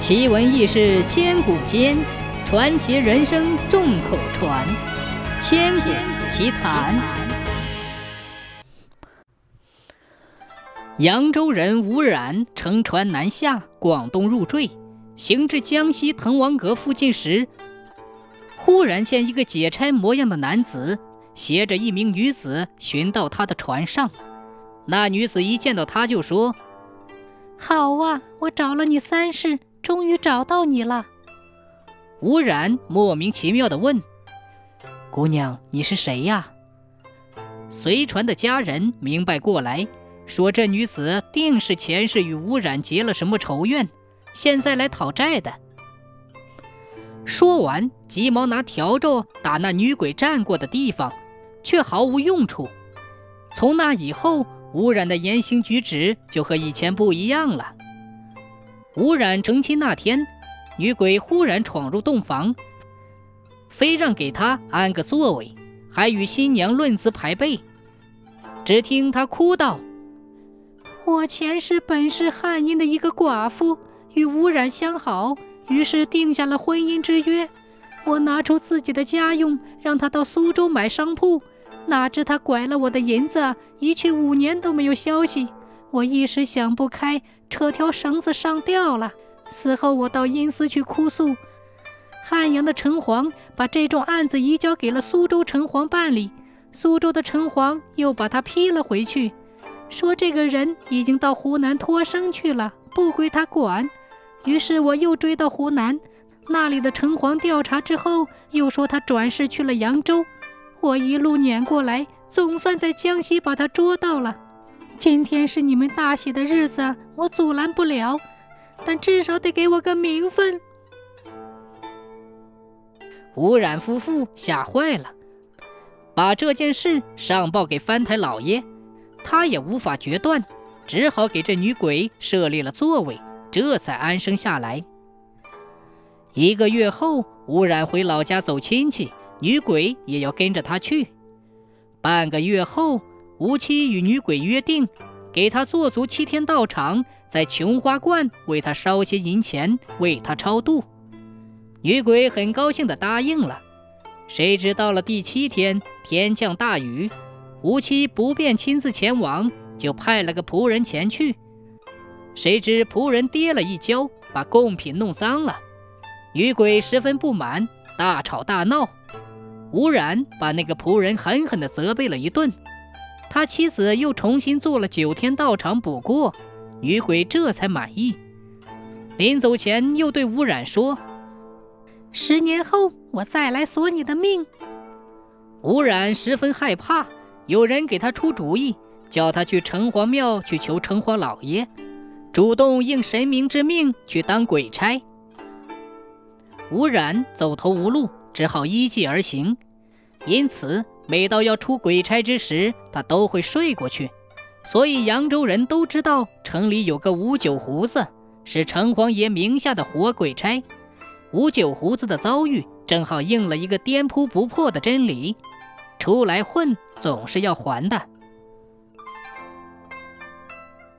奇闻异事千古间，传奇人生众口传。千古奇谈。扬州人吴冉乘船南下广东入赘，行至江西滕王阁附近时，忽然见一个解差模样的男子携着一名女子寻到他的船上。那女子一见到他就说：“好啊，我找了你三世，终于找到你了。”吴冉莫名其妙地问：“姑娘，你是谁呀？”随船的家人明白过来，说这女子定是前世与吴冉结了什么仇怨，现在来讨债的。说完，急忙拿笤帚打那女鬼站过的地方，却毫无用处。从那以后，吴冉的言行举止就和以前不一样了。吴染成亲那天，女鬼忽然闯入洞房，非让给他安个座位，还与新娘论资排辈。只听她哭道：“我前世本是汉阴的一个寡妇，与吴冉相好，于是定下了婚姻之约。我拿出自己的家用，让他到苏州买商铺。”哪知他拐了我的银子，一去五年都没有消息。我一时想不开，扯条绳子上吊了。死后我到阴司去哭诉，汉阳的城隍把这桩案子移交给了苏州城隍办理，苏州的城隍又把他批了回去，说这个人已经到湖南托生去了，不归他管。于是我又追到湖南，那里的城隍调查之后，又说他转世去了扬州。我一路撵过来，总算在江西把他捉到了。今天是你们大喜的日子，我阻拦不了，但至少得给我个名分。吴冉夫妇吓坏了，把这件事上报给翻台老爷，他也无法决断，只好给这女鬼设立了座位，这才安生下来。一个月后，吴冉回老家走亲戚。女鬼也要跟着他去。半个月后，吴七与女鬼约定，给他做足七天道场，在琼花观为他烧些银钱，为他超度。女鬼很高兴地答应了。谁知到了第七天，天降大雨，吴七不便亲自前往，就派了个仆人前去。谁知仆人跌了一跤，把贡品弄脏了。女鬼十分不满，大吵大闹。吴然把那个仆人狠狠地责备了一顿，他妻子又重新做了九天道场补过，女鬼这才满意。临走前又对吴冉说：“十年后我再来索你的命。”吴冉十分害怕，有人给他出主意，叫他去城隍庙去求城隍老爷，主动应神明之命去当鬼差。吴冉走投无路。只好依计而行，因此每到要出鬼差之时，他都会睡过去。所以扬州人都知道城里有个五九胡子，是城隍爷名下的活鬼差。五九胡子的遭遇正好应了一个颠扑不破的真理：出来混总是要还的。